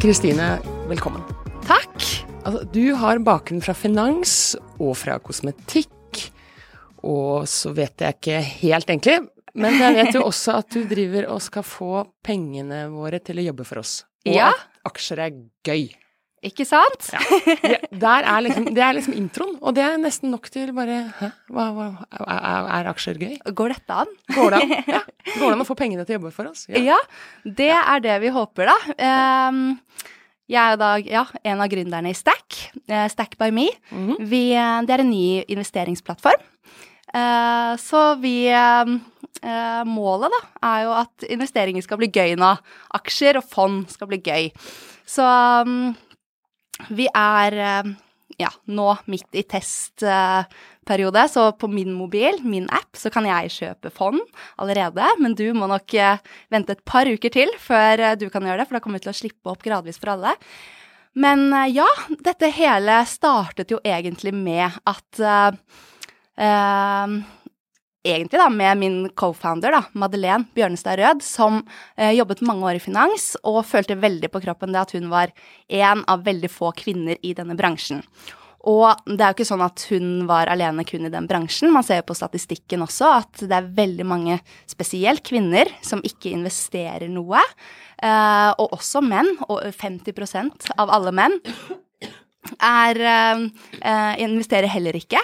Kristine, velkommen. Takk. Altså, du har bakgrunn fra finans og fra kosmetikk, og så vet jeg ikke helt egentlig, men jeg vet jo også at du driver og skal få pengene våre til å jobbe for oss. Og Ja. at aksjer er gøy. Ikke sant? Det, der er liksom, det er liksom introen, og det er nesten nok til bare Hæ, hva, hva, er, er aksjer gøy? Går dette an? Går det an? Ja. Går det an å få pengene til å jobbe for oss? Ja. det er det vi håper, da. Ehm, jeg er da ja, en av gründerne i Stack, eh, Stack by me. vi, eh, det er en ny investeringsplattform. Eh, så vi Målet da, er jo at investeringer skal bli gøy nå. Aksjer og fond skal bli gøy. Så mm, vi er eh, ja, nå midt i testperiode, så på min mobil, min app, så kan jeg kjøpe fond allerede. Men du må nok eh, vente et par uker til før eh, du kan gjøre det, for da kommer vi til å slippe opp gradvis for alle. Men ja, dette hele startet jo egentlig med at uh, eh, Egentlig da med min co-founder, da, Madeleine Bjørnestad Rød, som eh, jobbet mange år i finans og følte veldig på kroppen det at hun var en av veldig få kvinner i denne bransjen. Og det er jo ikke sånn at hun var alene kun i den bransjen. Man ser jo på statistikken også at det er veldig mange, spesielt kvinner, som ikke investerer noe. Eh, og også menn, og 50% av alle menn, er, eh, eh, investerer heller ikke.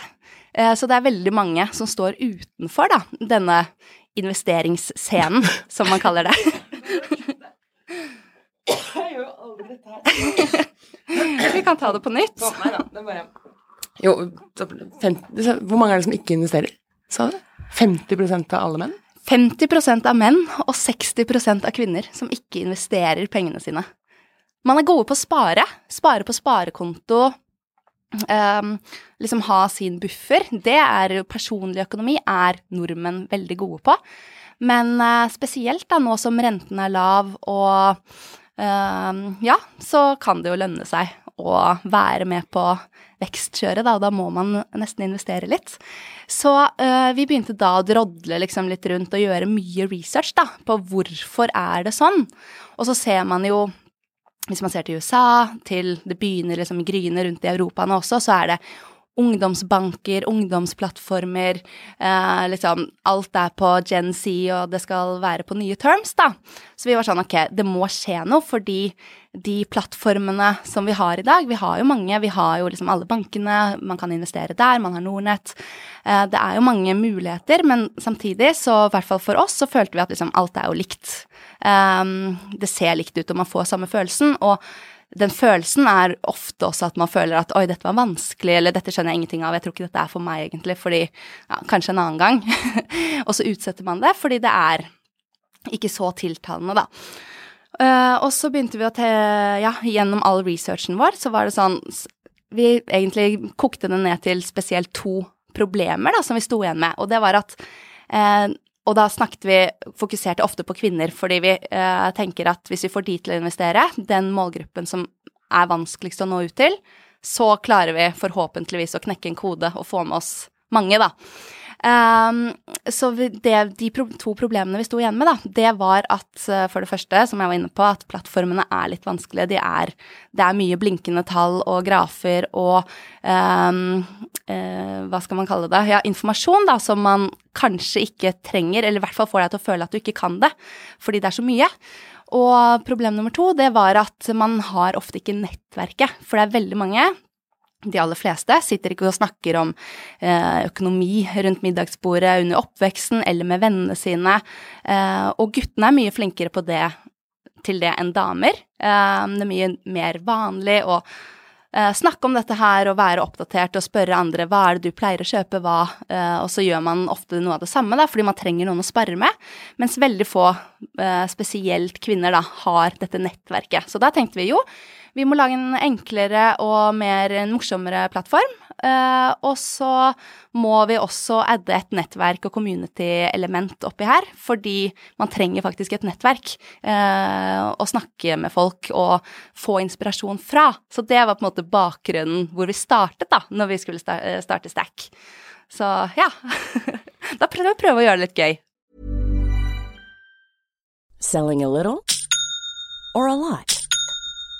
Eh, så det er veldig mange som står utenfor da, denne investeringsscenen, som man kaller det. Vi kan ta det på nytt. Jo, så fem, hvor mange er det som ikke investerer? Sa du? 50% av alle menn? 50% av menn og 60% av kvinner som ikke investerer pengene sine. Man er gode på å spare. Spare på sparekonto. Ehm, liksom ha sin buffer. Det er personlig økonomi er nordmenn veldig gode på. Men uh, spesielt da nå som renten er lav og ehm, ja, så kan det jo lønne seg å være med på vekstkjøret, da, og da må man nesten investere litt. Så uh, vi begynte da å drodle liksom litt rundt og gjøre mye research da, på hvorfor er det sånn. Og så ser man jo, hvis man ser til USA, til det begynner liksom gryne rundt i Europa nå også, så er det ungdomsbanker, ungdomsplattformer, eh, liksom alt er på Gen Z, og det skal være på nye terms, da. Så vi var sånn, ok, det må skje noe, fordi de plattformene som vi har i dag, vi har jo mange, vi har jo liksom alle bankene, man kan investere der, man har Nordnett. Eh, det er jo mange muligheter, men samtidig, så i hvert fall for oss, så følte vi at liksom alt er jo likt. Um, det ser likt ut, og man får samme følelsen, og den følelsen er ofte også at man føler at oi, dette var vanskelig, eller dette skjønner jeg ingenting av, jeg tror ikke dette er for meg egentlig, fordi ja, kanskje en annen gang. og så utsetter man det fordi det er ikke så tiltalende, da. Uh, og så begynte vi å te... Ja, gjennom all researchen vår, så var det sånn Vi egentlig kokte det ned til spesielt to problemer da, som vi sto igjen med, og det var at eh, og da snakket vi, fokuserte ofte på kvinner, fordi vi eh, tenker at hvis vi får de til å investere, den målgruppen som er vanskeligst å nå ut til, så klarer vi forhåpentligvis å knekke en kode og få med oss mange, da. Ehm, så det, de to problemene vi sto igjen med, da, det var at eh, for det første, som jeg var inne på, at plattformene er litt vanskelige. De er, det er mye blinkende tall og grafer og um, uh, hva skal man kalle det, ja, informasjon da, som man kanskje ikke trenger, eller i hvert fall får deg til å føle at du ikke kan det, fordi det er så mye. Og problem nummer to, det var at man har ofte ikke nettverket, for det er veldig mange, de aller fleste, sitter ikke og snakker om eh, økonomi rundt middagsbordet under oppveksten eller med vennene sine, eh, og guttene er mye flinkere på det til det enn damer. Eh, det er mye mer vanlig å snakke om dette her og være oppdatert og spørre andre hva er det du pleier å kjøpe, hva, og så gjør man ofte noe av det samme, da, fordi man trenger noen å spare med, mens veldig få, spesielt kvinner, da, har dette nettverket. Så da tenkte vi jo, vi må lage en enklere og mer en morsommere plattform. Uh, og så må vi også adde et nettverk og community-element oppi her, fordi man trenger faktisk et nettverk uh, å snakke med folk og få inspirasjon fra. Så det var på en måte bakgrunnen hvor vi startet, da, når vi skulle starte Stack. Så ja. da prøver vi å prøve å gjøre det litt gøy. Selling a little or a lot?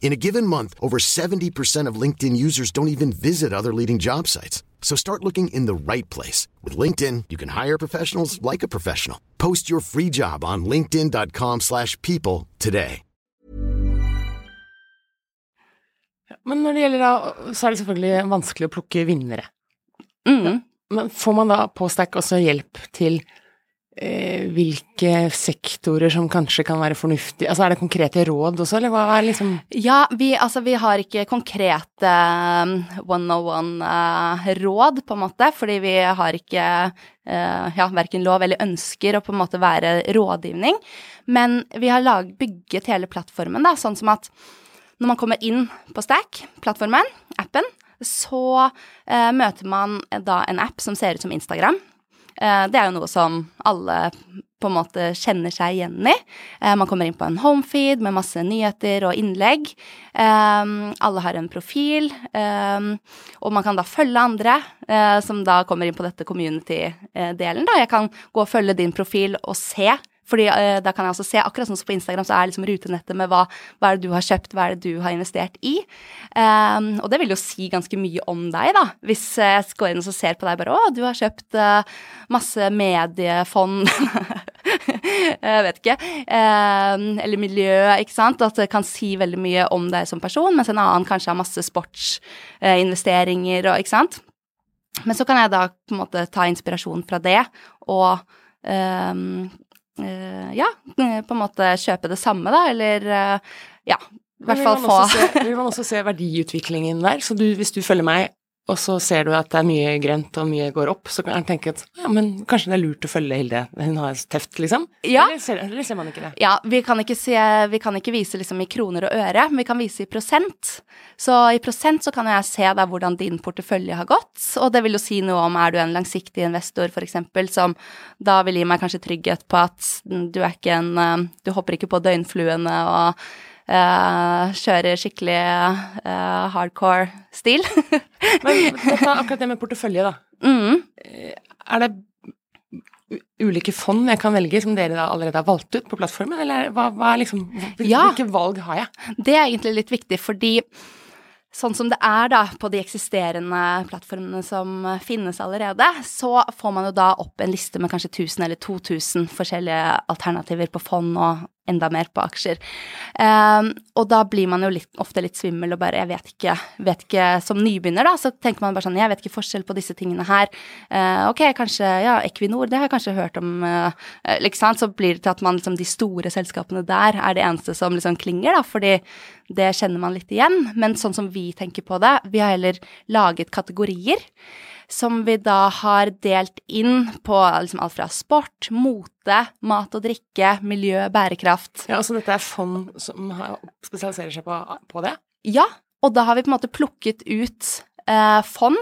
In a given month, over 70% of LinkedIn users don't even visit other leading job sites. So start looking in the right place. With LinkedIn, you can hire professionals like a professional. Post your free job on linkedin.com slash people today. Men når det gjelder da, så er det selvfølgelig vanskelig å plukke vinnere. Mm. Men får man da på Stack også hjelp til hvilke sektorer som kanskje kan være fornuftige? Altså er det konkrete råd også, eller hva er liksom Ja, vi, altså, vi har ikke konkrete um, one-on-one-råd, på en måte, fordi vi har ikke uh, ja, verken lov eller ønsker å på en måte være rådgivning. Men vi har lag, bygget hele plattformen da, sånn som at når man kommer inn på Stack, plattformen, appen, så uh, møter man da en app som ser ut som Instagram. Eh, det er jo noe som alle på en måte kjenner seg igjen i. Eh, man kommer inn på en homefeed med masse nyheter og innlegg. Eh, alle har en profil, og man kan da følge andre, som da kommer inn på dette community-delen. Jeg kan gå og følge din profil og se fordi uh, da kan jeg også se, akkurat sånn som på Instagram, så er liksom rutenettet med hva, hva er det du har kjøpt, hva er det du har investert i. Um, og det vil jo si ganske mye om deg, da. Hvis jeg går inn og ser på deg bare å, du har kjøpt uh, masse mediefond Jeg vet ikke. Um, eller miljø, ikke sant. At det kan si veldig mye om deg som person, mens en annen kanskje har masse sportsinvesteringer uh, og ikke sant. Men så kan jeg da på en måte ta inspirasjon fra det og um, ja, på en måte kjøpe det samme, da, eller uh, ja, i hvert fall få Vi Vil også se verdiutviklingen der? Så du, hvis du følger meg, og så ser du at det er mye grønt og mye går opp, så kan man tenke at ja, men kanskje det er lurt å følge Hilde, hun har teft, liksom? Ja. Eller ser, eller ser man ikke det? Ja, vi kan ikke, se, vi kan ikke vise liksom i kroner og øre, men vi kan vise i prosent. Så i prosent så kan jeg se da hvordan din portefølje har gått, og det vil jo si noe om er du en langsiktig investor f.eks., som da vil gi meg kanskje trygghet på at du er ikke en eh, Du hopper ikke på døgnfluene og Uh, kjører skikkelig uh, hardcore stil. Men dette, akkurat det med portefølje, da. Mm. Er det ulike fond jeg kan velge som dere da allerede har valgt ut på plattformen, eller hva, hva er liksom Hvilke Ja. valg har jeg? Det er egentlig litt viktig, fordi sånn som det er da på de eksisterende plattformene som eh, finnes allerede, så får man jo da opp en liste med kanskje 1000 eller 2000 forskjellige alternativer på fond og enda mer på aksjer. Um, og da blir man jo litt, ofte litt svimmel og bare jeg vet ikke, vet ikke Som nybegynner, da, så tenker man bare sånn jeg vet ikke forskjell på disse tingene her. Uh, ok, kanskje ja, Equinor, det har jeg kanskje hørt om, uh, liksom. Så blir det til at man liksom de store selskapene der er det eneste som liksom klinger, da, fordi det kjenner man litt igjen. Men sånn som vi tenker på det, vi har heller laget kategorier som vi da har delt inn på liksom alt fra sport, mote, mat og drikke, miljø, bærekraft. Ja, Så dette er fond som spesialiserer seg på, på det? Ja, og da har vi på en måte plukket ut eh, fond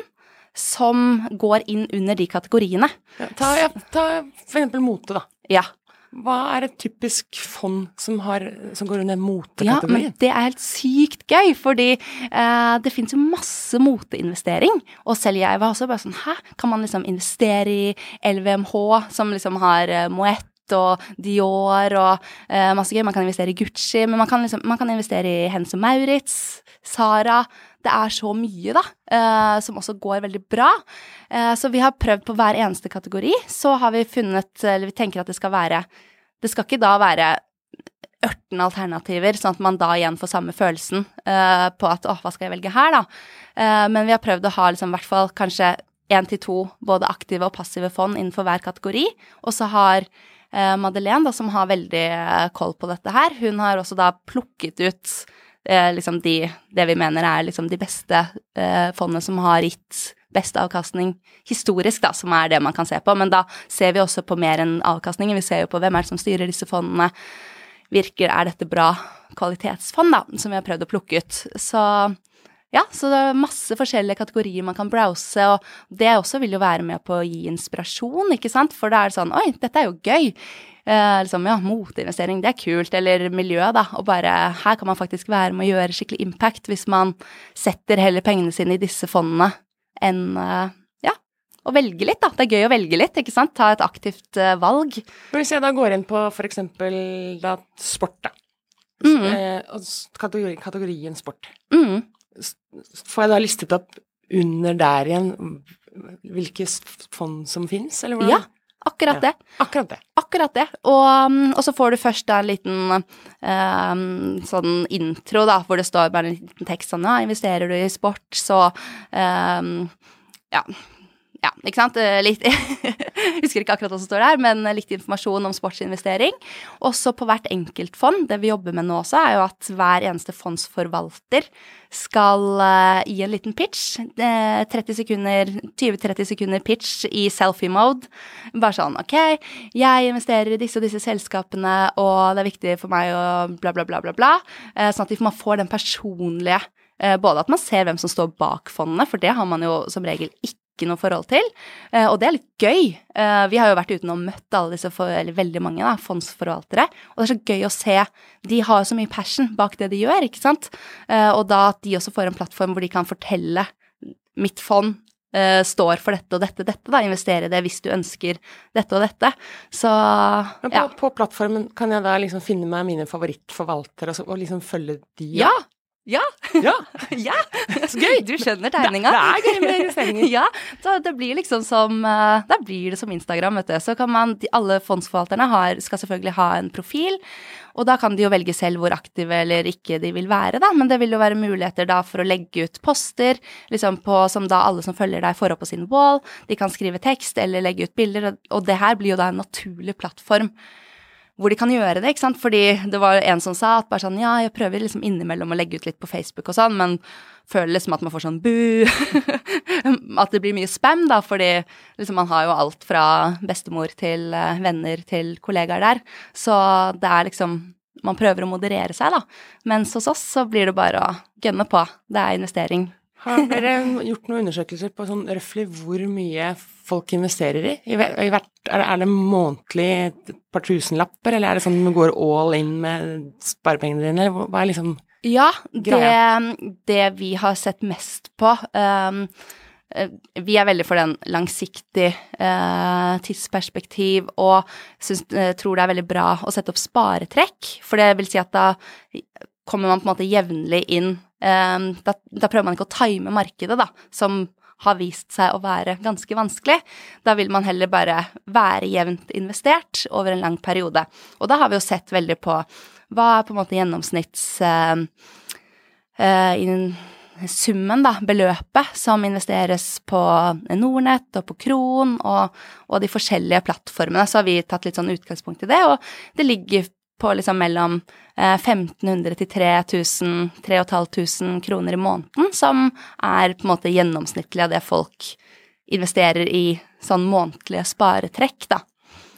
som går inn under de kategoriene. Ja, ta, ja, ta for eksempel mote, da. Ja. Hva er et typisk fond som, har, som går under Ja, men det er helt sykt gøy, fordi eh, det finnes jo masse moteinvestering. Og selv jeg var også bare sånn Hæ, kan man liksom investere i LVMH, som liksom har eh, Moët og Dior og eh, masse gøy. Man kan investere i Gucci, men man kan, liksom, man kan investere i Hens og Maurits, Sara. Det er så mye, da, eh, som også går veldig bra. Eh, så vi har prøvd på hver eneste kategori. Så har vi funnet, eller vi tenker at det skal være Det skal ikke da være 18 alternativer, sånn at man da igjen får samme følelsen eh, på at åh, hva skal jeg velge her, da. Eh, men vi har prøvd å ha liksom i hvert fall kanskje én til to både aktive og passive fond innenfor hver kategori. Og så har eh, Madeleine, da, som har veldig eh, koll på dette her, hun har også da plukket ut liksom de, det vi mener er liksom de beste eh, fondene som har gitt best avkastning historisk, da, som er det man kan se på. Men da ser vi også på mer enn avkastningen. Vi ser jo på hvem er det som styrer disse fondene. Virker, er dette bra kvalitetsfond, da, som vi har prøvd å plukke ut. Så ja, så det er masse forskjellige kategorier man kan browse, og det også vil jo være med på å gi inspirasjon, ikke sant, for da er det sånn oi, dette er jo gøy. Eh, liksom, ja, moteinvestering, det er kult, eller miljø, da, og bare her kan man faktisk være med å gjøre skikkelig impact hvis man setter heller pengene sine i disse fondene enn eh, ja, å velge litt, da. Det er gøy å velge litt, ikke sant, ta et aktivt eh, valg. Hvis jeg da går inn på for eksempel da sport, da. Mm. Eh, kategorien sport. Mm. Får jeg da listet opp under der igjen hvilke fond som fins, eller hvordan? Ja, akkurat Ja. det. Akkurat det. Akkurat det. Og, um, og så får du først da en liten um, sånn intro, da, hvor det står bare en liten tekst sånn Ja, investerer du i sport, så um, Ja. Ja, ikke sant. Eh, Litt Husker ikke akkurat hva som står der, men litt informasjon om sportsinvestering. Også på hvert enkelt fond. Det vi jobber med nå også, er jo at hver eneste fondsforvalter skal eh, gi en liten pitch. Eh, 30 sekunder, 20-30 sekunder pitch i selfie-mode. Bare sånn OK, jeg investerer i disse og disse selskapene, og det er viktig for meg å bla, bla, bla, bla, bla. Eh, sånn at man får den personlige eh, Både at man ser hvem som står bak fondene, for det har man jo som regel ikke noe forhold til. Eh, og det er litt gøy. Eh, vi har jo vært ute og møtt alle disse, eller veldig mange da, fondsforvaltere. Og det er så gøy å se. De har så mye passion bak det de gjør, ikke sant. Eh, og da at de også får en plattform hvor de kan fortelle mitt fond står for dette og dette og dette, da. Investere i det hvis du ønsker dette og dette. Så Men på, ja. på plattformen kan jeg da liksom finne meg mine favorittforvaltere og, så, og liksom følge de? Ja! Ja! ja. ja. Så gøy! Du skjønner tegninga. det er gøy med investeringer. Ja, da, det blir liksom som eh, Da blir det som Instagram, vet du. Så kan man de, Alle fondsforvalterne har, skal selvfølgelig ha en profil, og da kan de jo velge selv hvor aktive eller ikke de vil være, da. Men det vil jo være muligheter da for å legge ut poster, liksom på, som da alle som følger deg, får opp på sin wall. De kan skrive tekst eller legge ut bilder, og det her blir jo da en naturlig plattform hvor de kan gjøre det, ikke sant. Fordi det var en som sa at bare sånn ja, jeg prøver liksom innimellom å legge ut litt på Facebook og sånn, men føler liksom at man får sånn bu. at det blir mye spam, da, fordi liksom man har jo alt fra bestemor til eh, venner til kollegaer der. Så det er liksom Man prøver å moderere seg, da. Mens hos oss så blir det bare å gønne på. Det er investering. Har dere gjort noen undersøkelser på sånn røftlig hvor mye folk investerer i? I, i hvert, er, det, er det månedlig et par tusenlapper, eller er det sånn du går all in med sparepengene dine? eller Hva er liksom Ja, det, det vi har sett mest på um, Vi er veldig for den langsiktig eh, tidsperspektiv og syns, eh, tror det er veldig bra å sette opp sparetrekk. For det vil si at da kommer man på en måte jevnlig inn da, da prøver man ikke å time markedet, da, som har vist seg å være ganske vanskelig. Da vil man heller bare være jevnt investert over en lang periode. Og da har vi jo sett veldig på hva er på en måte gjennomsnitts... Uh, eh, summen, da, beløpet, som investeres på Nordnett og på Kron og, og de forskjellige plattformene, så har vi tatt litt sånn utgangspunkt i det, og det ligger på liksom mellom eh, 1500 til 3000, 3500 kroner i måneden, som er på en måte gjennomsnittlig av det folk investerer i sånn månedlige sparetrekk, da.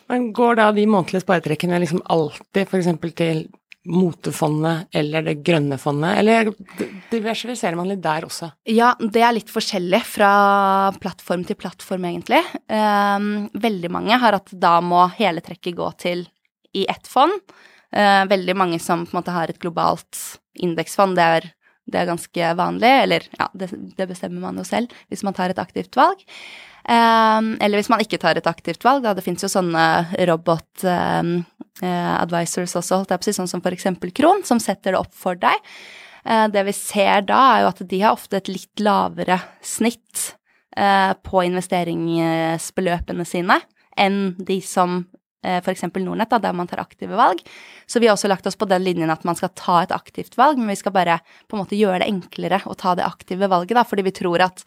Men går da de månedlige sparetrekkene liksom alltid f.eks. til motefondet eller det grønne fondet, eller diversifiserer man litt der også? Ja, det er litt forskjellig fra plattform til plattform, egentlig. Um, veldig mange har at da må hele trekket gå til i ett fond. Uh, veldig mange som på en måte har et globalt indeksfond, det er, det er ganske vanlig. Eller ja, det, det, bestemmer man jo selv hvis man tar et aktivt valg. Um, eller hvis man ikke tar et aktivt valg, da. Det fins jo sånne robot um, uh, advisors også, holdt jeg på å si, sånn som for eksempel Kron, som setter det opp for deg. Det vi ser da, er jo at de har ofte et litt lavere snitt på investeringsbeløpene sine enn de som f.eks. Nordnett, da, der man tar aktive valg. Så vi har også lagt oss på den linjen at man skal ta et aktivt valg, men vi skal bare på en måte gjøre det enklere å ta det aktive valget, da, fordi vi tror at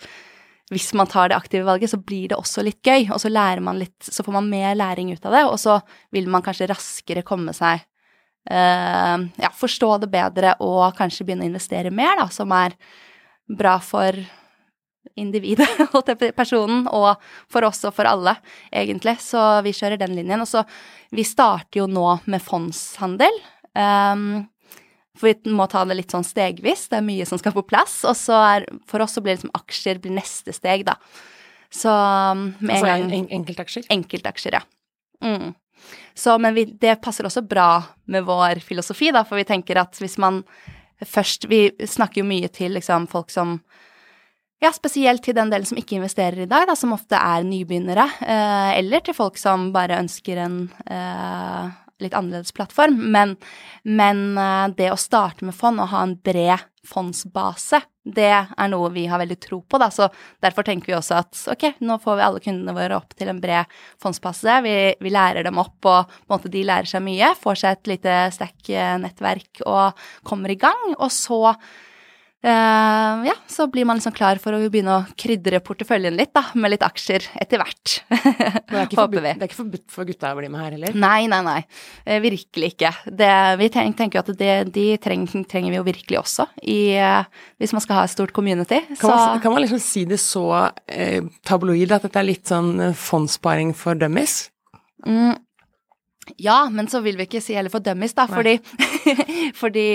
hvis man tar det aktive valget, så blir det også litt gøy, og så lærer man litt, så får man mer læring ut av det, og så vil man kanskje raskere komme seg uh, Ja, forstå det bedre og kanskje begynne å investere mer, da, som er bra for individet, personen, og for oss og for alle, egentlig. Så vi kjører den linjen. Og så Vi starter jo nå med fondshandel. Um, for vi må ta det litt sånn stegvis. Det er mye som skal på plass. Og så er For oss så blir liksom aksjer blir neste steg, da. Så um, med altså, en gang en, enkeltaksjer? Enkeltaksjer, ja. Mm. Så, men vi, det passer også bra med vår filosofi, da, for vi tenker at hvis man først Vi snakker jo mye til liksom folk som ja, spesielt til den delen som ikke investerer i dag, da, som ofte er nybegynnere. Eh, eller til folk som bare ønsker en eh, litt annerledes plattform, men, men, eh, det å starte med fond og ha en bred fondsbase, det er noe vi har veldig tro på, da. Så derfor tenker vi også at ok, nå får vi alle kundene våre opp til en bred fondsbase. Vi, vi lærer dem opp, og måte de lærer seg mye. Får seg et lite stack-nettverk og kommer i gang. Og så Uh, ja, så blir man liksom klar for å begynne å krydre porteføljen litt, da, med litt aksjer etter hvert. det, er vi. det er ikke forbudt for gutta å bli med her heller? Nei, nei, nei. Uh, virkelig ikke. Det, vi tenker, jo at det, de treng, trenger vi jo virkelig også, i, uh, hvis man skal ha et stort community. Kan, man, kan man, liksom si det så tabloid at dette er litt sånn fondssparing for dummies? Mm, ja, men så vil vi ikke si heller for dummies, da, fordi, fordi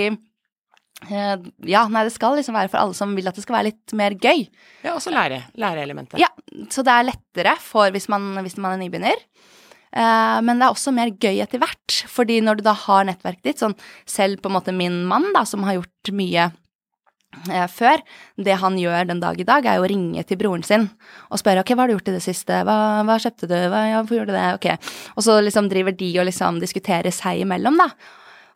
ja, nei, det skal liksom være for alle som vil at det skal være litt mer gøy. Ja, også lære. Læreelementet. Ja, så det er lettere for hvis man, hvis man er nybegynner. Uh, men det er også mer gøy etter hvert, fordi når du da har nettverket ditt, sånn selv på en måte min mann, da, som har gjort mye uh, før, det han gjør den dag i dag, er jo å ringe til broren sin og spørre ok, hva har du gjort i det siste, hva, hva kjøpte du, hva, ja, hvorfor gjorde du det, ok. Og så liksom driver de og liksom diskuterer seg imellom, da.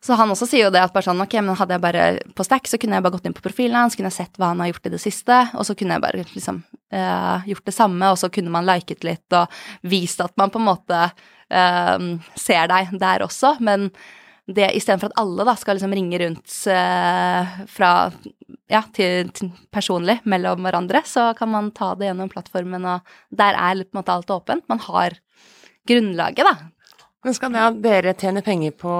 Så han også sier jo det at bare sånn, ok, men hadde jeg bare på Stack, så kunne jeg bare gått inn på profilen hans, kunne jeg sett hva han har gjort i det siste, og så kunne jeg bare liksom uh, gjort det samme, og så kunne man liket litt og vist at man på en måte uh, ser deg der også, men det istedenfor at alle da skal liksom ringe rundt uh, fra ja, til, til, personlig mellom hverandre, så kan man ta det gjennom plattformen, og der er på en måte alt åpent. Man har grunnlaget, da. Men skal da dere tjene penger på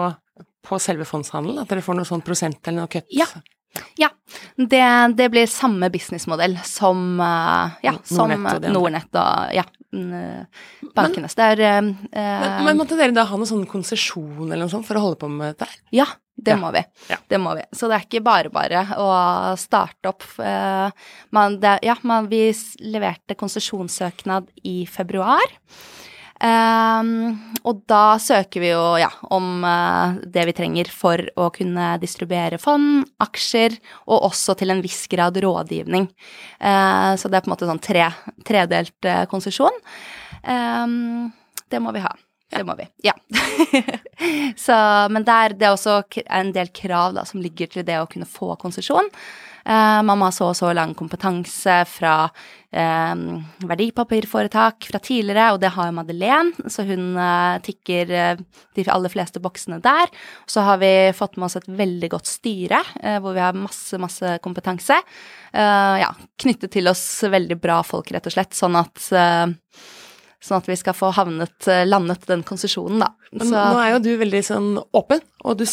på selve fondshandelen? At dere får noe sånn prosent eller noe kutt? Ja. Ja. Det, det, blir samme businessmodell som, uh, ja, som Nordnett og, Nordnett og ja, bankenes. Men, der, uh, men, måtte dere da ha noen sånn konsesjon eller noe sånt for å holde på med dette? Ja, det ja. må vi. Ja. Det må vi. Så det er ikke bare bare å starte opp. Uh, man, det, ja, man, vi leverte konsesjonssøknad i februar. Um, og da søker vi jo ja, om uh, det vi trenger for å kunne distribuere fond, aksjer, og også til en viss grad rådgivning. Uh, så det er på en måte sånn tre, tredelt uh, konsesjon. Um, det må vi ha. Det må vi. Ja. så, men der, det er også en del krav da, som ligger til det å kunne få konsesjon. Uh, man må ha så og så lang kompetanse fra uh, verdipapirforetak fra tidligere, og det har Madeleine, så hun uh, tikker de aller fleste boksene der. Så har vi fått med oss et veldig godt styre, hvor vi har masse, masse kompetanse. ja, knyttet til oss veldig bra folk, rett og slett, sånn at Sånn at vi skal få havnet, landet den konsesjonen, da. Så. nå er jo du veldig sånn åpen, og du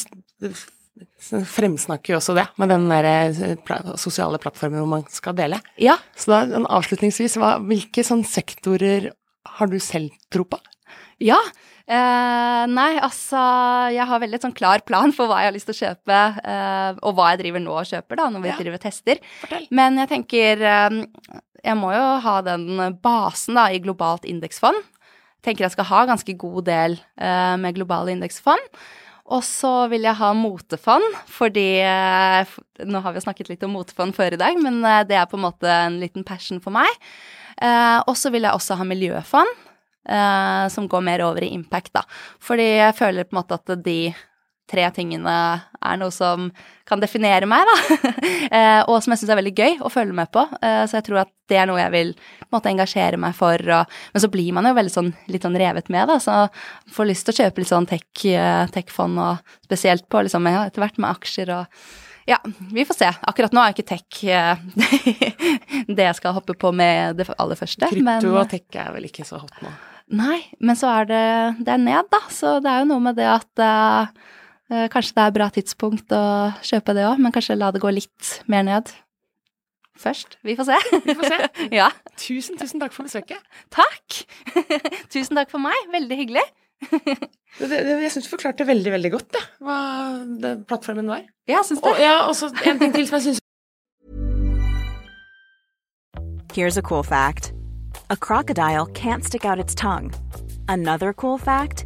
fremsnakker jo også det, med den der eh, sosiale plattformen hvor man skal dele. Ja. Så da avslutningsvis, hva, hvilke sånne sektorer har du selv tro på? Ja. Eh, nei, altså Jeg har veldig sånn klar plan for hva jeg har lyst til å kjøpe, eh, og hva jeg driver nå og kjøper, da, når vi Ja. driver og tester. Fortell. Men jeg tenker eh, Jeg må jo ha den basen da i globalt indeksfond. Tenker jeg skal ha ganske god del eh, med globale indeksfond. Og så vil jeg ha motefond, fordi eh, Nå har vi snakket litt om motefond før i dag, men eh, det er på en måte en liten passion for meg. Eh, og så vil jeg også ha miljøfond, som går mer over i impact, da. Fordi jeg føler på en måte at de tre tingene er noe som kan definere meg, da. eh, og som jeg syns er veldig gøy å følge med på. Eh, så jeg tror at det er noe jeg vil måte engasjere meg for. Og, men så blir man jo veldig sånn litt sånn revet med, da. Så får lyst til å kjøpe litt sånn tech-fond, tech-fond, og spesielt på liksom ja, etter hvert med aksjer og ja, vi får se. Akkurat nå er ikke tech eh, det jeg skal hoppe på med det aller første. Krypto og tech er vel ikke så hot nå. Nei, men så er det, det er ned, da. Så det er jo noe med det at eh, eh, kanskje det er bra tidspunkt å kjøpe det òg, men kanskje la det gå litt mer ned først. Vi får se. Vi får se. ja. Tusen, tusen takk for besøket. Takk. Tusen takk for meg. Veldig hyggelig. Det, det, jeg syns du forklarte veldig, veldig godt det, hva det, plattformen var. Ja, syns du? Og ja, og så en ting til som jeg syns Here's a cool fact a crocodile can't stick out its tongue. Another cool fact